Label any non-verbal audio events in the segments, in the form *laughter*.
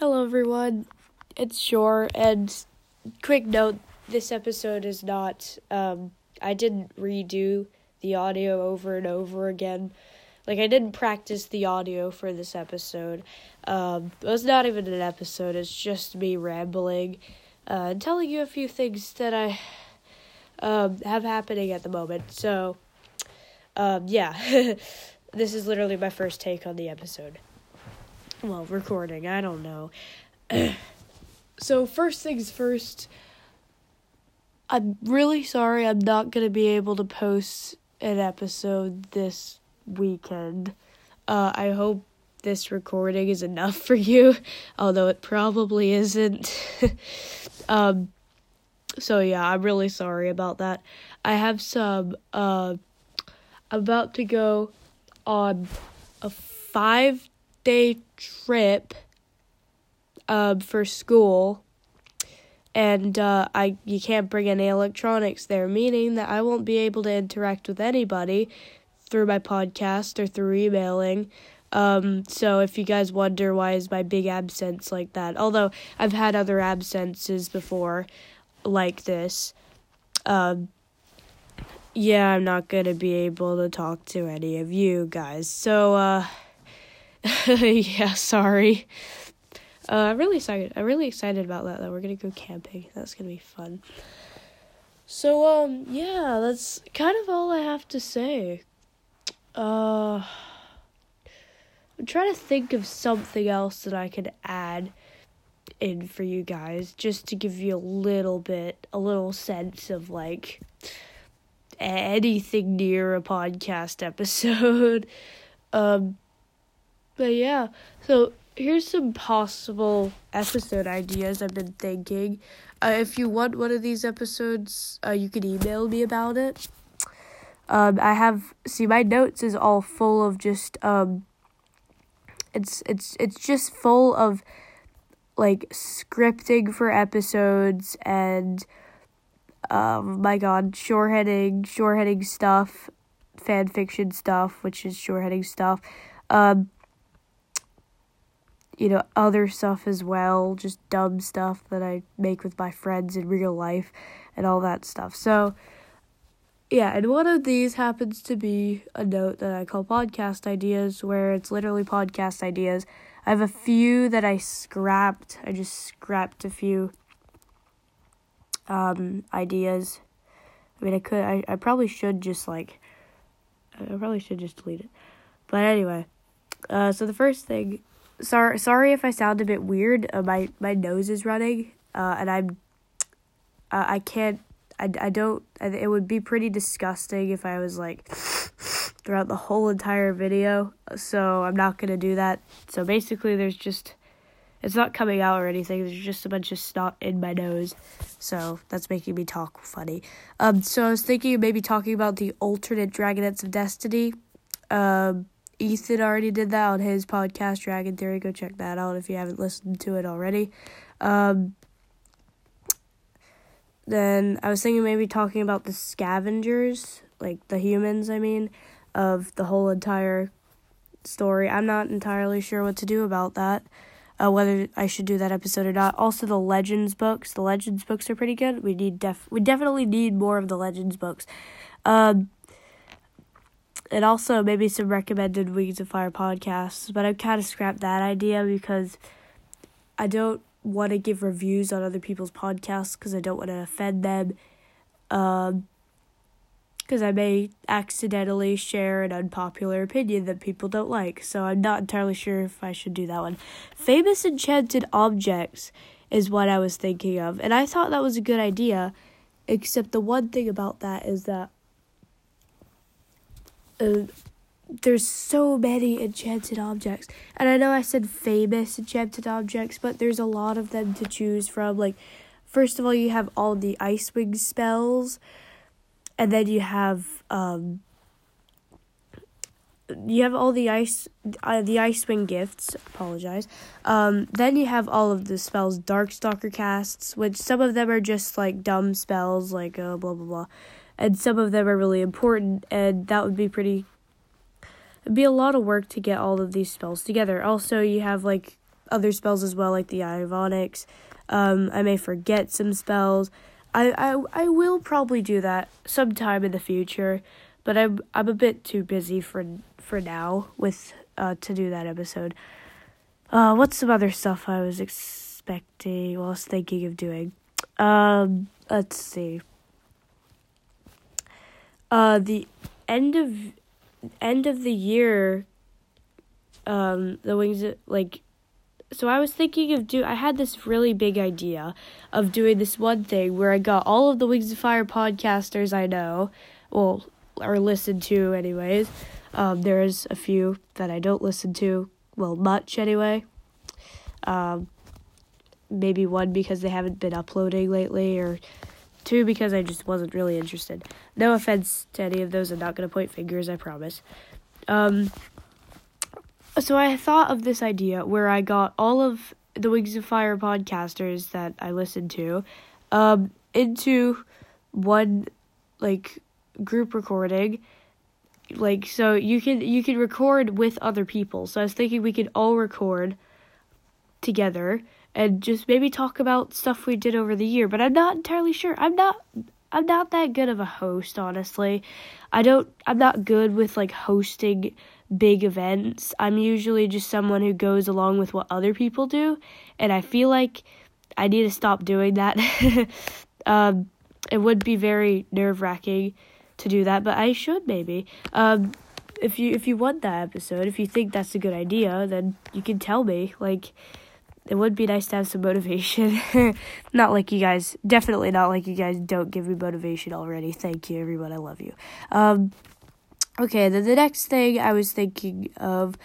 Hello, everyone. It's Shore, and quick note: this episode is not. Um, I didn't redo the audio over and over again. Like I didn't practice the audio for this episode. Um, it was not even an episode. It's just me rambling, uh, and telling you a few things that I um, have happening at the moment. So, um, yeah, *laughs* this is literally my first take on the episode well, recording, I don't know. *clears throat* so, first things first, I'm really sorry I'm not going to be able to post an episode this weekend. Uh, I hope this recording is enough for you, *laughs* although it probably isn't. *laughs* um, so, yeah, I'm really sorry about that. I have some, uh, about to go on a five day trip um, for school, and uh, I you can't bring any electronics there, meaning that I won't be able to interact with anybody through my podcast or through emailing. Um, so if you guys wonder why is my big absence like that, although I've had other absences before, like this, um, yeah, I'm not gonna be able to talk to any of you guys. So, uh, *laughs* yeah, sorry. Uh, I'm really excited. I'm really excited about that. Though we're gonna go camping. That's gonna be fun. So um, yeah, that's kind of all I have to say. Uh, I'm trying to think of something else that I could add in for you guys, just to give you a little bit, a little sense of like anything near a podcast episode. *laughs* um but yeah, so here's some possible episode ideas I've been thinking. Uh, if you want one of these episodes, uh, you can email me about it. Um, I have see my notes is all full of just um. It's it's it's just full of like scripting for episodes and um my god shoreheading shoreheading stuff fan fiction stuff which is shoreheading stuff um you know, other stuff as well, just dumb stuff that I make with my friends in real life and all that stuff. So, yeah, and one of these happens to be a note that I call podcast ideas, where it's literally podcast ideas. I have a few that I scrapped. I just scrapped a few um, ideas. I mean, I could, I, I probably should just like, I probably should just delete it. But anyway, uh, so the first thing sorry sorry if I sound a bit weird. Uh, my my nose is running, uh, and I'm uh, I can't I, I don't it would be pretty disgusting if I was like *sniffs* throughout the whole entire video. So I'm not gonna do that. So basically, there's just it's not coming out or anything. There's just a bunch of snot in my nose, so that's making me talk funny. Um, so I was thinking of maybe talking about the alternate Dragonets of Destiny. Um Ethan already did that on his podcast, Dragon Theory. Go check that out if you haven't listened to it already. Um, then I was thinking maybe talking about the scavengers, like the humans, I mean, of the whole entire story. I'm not entirely sure what to do about that, uh, whether I should do that episode or not. Also, the Legends books. The Legends books are pretty good. We need def we definitely need more of the Legends books. Um, and also maybe some recommended Wings of Fire podcasts. But I've kind of scrapped that idea because I don't want to give reviews on other people's podcasts because I don't want to offend them. Um, because I may accidentally share an unpopular opinion that people don't like. So I'm not entirely sure if I should do that one. Famous enchanted objects is what I was thinking of, and I thought that was a good idea. Except the one thing about that is that uh, there's so many enchanted objects. And I know I said famous enchanted objects, but there's a lot of them to choose from. Like, first of all, you have all the Ice Icewing spells, and then you have um, you have all the ice uh, the Icewing gifts. Apologize. Um, then you have all of the spells Darkstalker casts, which some of them are just like dumb spells, like uh, blah blah blah and some of them are really important, and that would be pretty. It'd be a lot of work to get all of these spells together. Also, you have like other spells as well, like the Ionics. Um, I may forget some spells. I, I I will probably do that sometime in the future, but I'm I'm a bit too busy for for now with uh to do that episode. Uh, what's some other stuff I was expecting? Well, I was thinking of doing. Um, let's see. Uh, the end of end of the year. Um, the wings like so I was thinking of do I had this really big idea of doing this one thing where I got all of the Wings of Fire podcasters I know, well or listen to anyways. Um, there's a few that I don't listen to, well much anyway. Um, maybe one because they haven't been uploading lately, or two because I just wasn't really interested. No offense to any of those. I'm not gonna point fingers. I promise. Um, so I thought of this idea where I got all of the Wings of Fire podcasters that I listened to um, into one like group recording like so you can you can record with other people so i was thinking we could all record together and just maybe talk about stuff we did over the year but i'm not entirely sure i'm not i'm not that good of a host honestly i don't i'm not good with like hosting big events. I'm usually just someone who goes along with what other people do, and I feel like I need to stop doing that. *laughs* um, it would be very nerve wracking to do that, but I should maybe. Um, if you if you want that episode, if you think that's a good idea, then you can tell me. Like, it would be nice to have some *laughs* motivation. *laughs* not like you guys, definitely not like you guys don't give me motivation already. Thank you, everyone. I love you. Um, Okay, then the next thing I was thinking of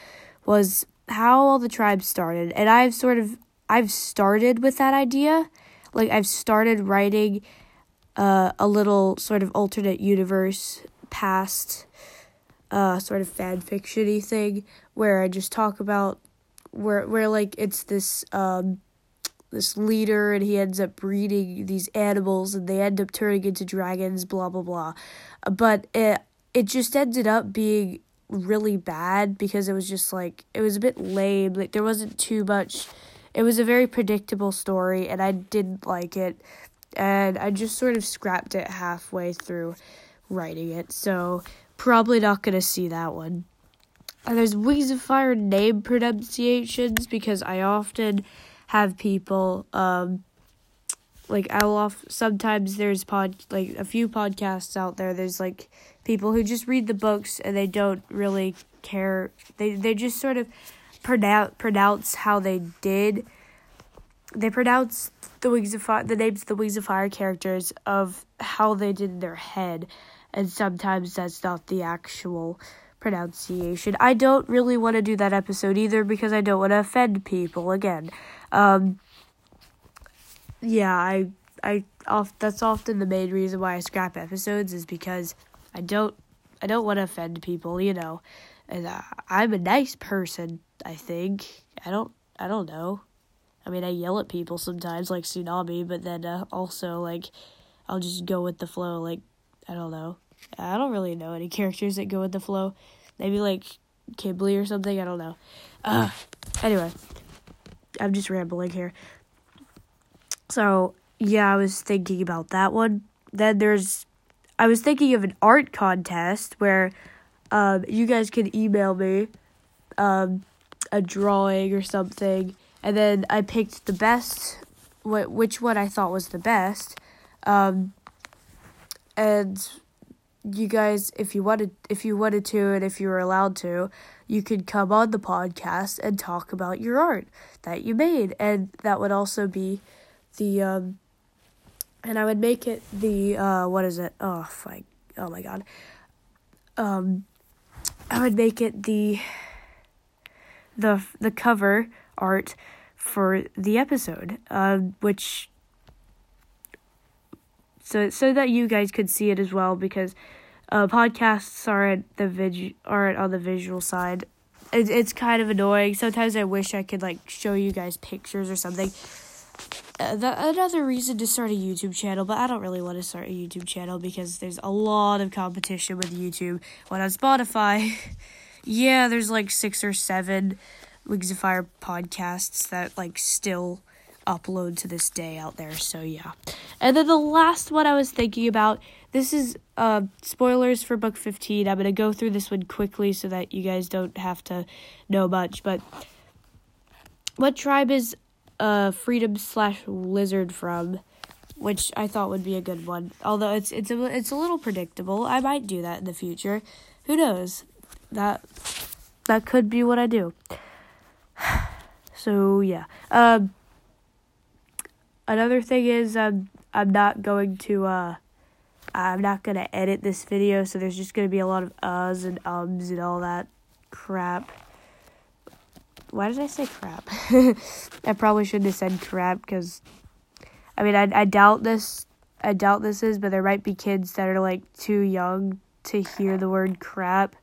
was how all the tribes started. And I've sort of I've started with that idea. Like I've started writing uh, a little sort of alternate universe past uh, sort of fan fictiony thing where I just talk about where where like it's this um this leader and he ends up breeding these animals and they end up turning into dragons blah blah blah. But it it just ended up being really bad because it was just like it was a bit lame. Like there wasn't too much it was a very predictable story and i didn't like it and i just sort of scrapped it halfway through writing it so probably not gonna see that one and there's wings of fire name pronunciations because i often have people um like I'll off sometimes there's pod like a few podcasts out there there's like people who just read the books and they don't really care. They they just sort of pronounce pronounce how they did. They pronounce the Wings of Fire, the names of the Wings of Fire characters of how they did in their head, and sometimes that's not the actual pronunciation. I don't really want to do that episode either because I don't want to offend people again. Um, yeah, I I off that's often the main reason why I scrap episodes is because I don't I don't want to offend people, you know. And uh, I'm a nice person, I think. I don't I don't know. I mean, I yell at people sometimes like Tsunami, but then uh, also like I'll just go with the flow like I don't know. I don't really know any characters that go with the flow. Maybe like Qibli or something, I don't know. Uh anyway, I'm just rambling here. So, yeah, I was thinking about that one. Then there's I was thinking of an art contest where um, you guys could email me um, a drawing or something, and then I picked the best, wh- which one I thought was the best, um, and you guys, if you wanted, if you wanted to, and if you were allowed to, you could come on the podcast and talk about your art that you made, and that would also be the um, and I would make it the uh, what is it? Oh, my, oh my god. Um, I would make it the the the cover art for the episode, uh, which so so that you guys could see it as well because uh, podcasts are at the vid are on the visual side. It, it's kind of annoying. Sometimes I wish I could like show you guys pictures or something uh, the, another reason to start a YouTube channel, but I don't really want to start a YouTube channel because there's a lot of competition with YouTube. When on Spotify, *laughs* yeah, there's like six or seven Wings of Fire podcasts that like still upload to this day out there. So yeah. And then the last one I was thinking about, this is uh spoilers for book 15. I'm going to go through this one quickly so that you guys don't have to know much, but what tribe is uh freedom slash lizard from? Which I thought would be a good one. Although it's it's a it's a little predictable. I might do that in the future. Who knows? That that could be what I do. *sighs* So yeah. Um another thing is um I'm not going to uh I'm not gonna edit this video, so there's just gonna be a lot of uhs and ums and all that crap. Why did I say crap? *laughs* I probably shouldn't have said crap because I mean I I doubt this I doubt this is, but there might be kids that are like too young to hear the word crap.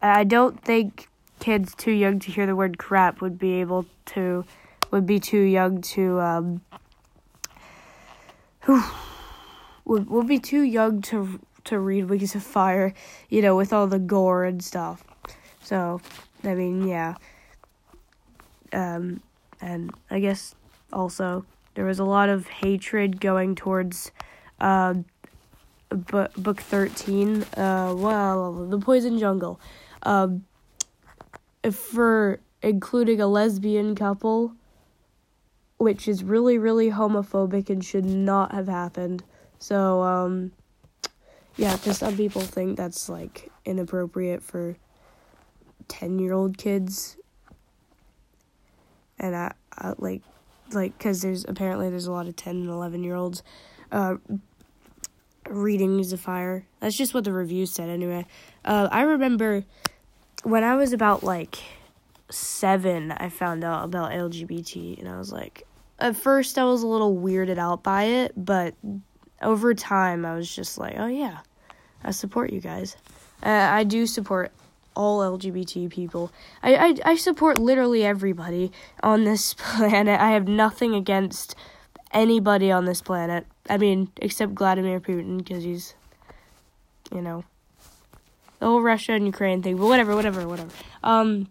I don't think kids too young to hear the word crap would be able to would be too young to um would would be too young to to read Wings of Fire, you know, with all the gore and stuff. So, I mean, yeah. Um, and I guess also there was a lot of hatred going towards uh, book 13, uh, well, The Poison Jungle. Um, for including a lesbian couple, which is really, really homophobic and should not have happened. So, um, yeah, because some people think that's like inappropriate for 10 year old kids. And I, I like, like, because there's apparently there's a lot of 10 and 11 year olds uh, reading Fire. That's just what the reviews said, anyway. Uh, I remember when I was about like seven, I found out about LGBT, and I was like, at first I was a little weirded out by it, but over time I was just like, oh yeah, I support you guys. Uh, I do support all LGBT people. I, I I support literally everybody on this *laughs* planet. I have nothing against anybody on this planet. I mean, except Vladimir Putin because he's, you know, the whole Russia and Ukraine thing. But whatever, whatever, whatever. Um.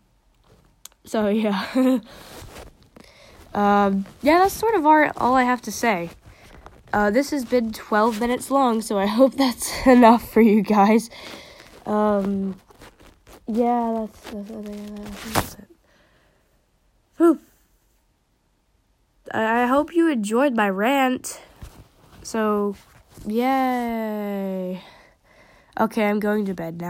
So *laughs* yeah. um. Yeah, that's sort of our, all I have to say. Uh, this has been 12 minutes long, so I *laughs* hope that's enough for you guys. Um, yeah, that's, that's, that's, that's it. Whew. I, I hope you enjoyed my rant. So, yay. Okay, I'm going to bed now.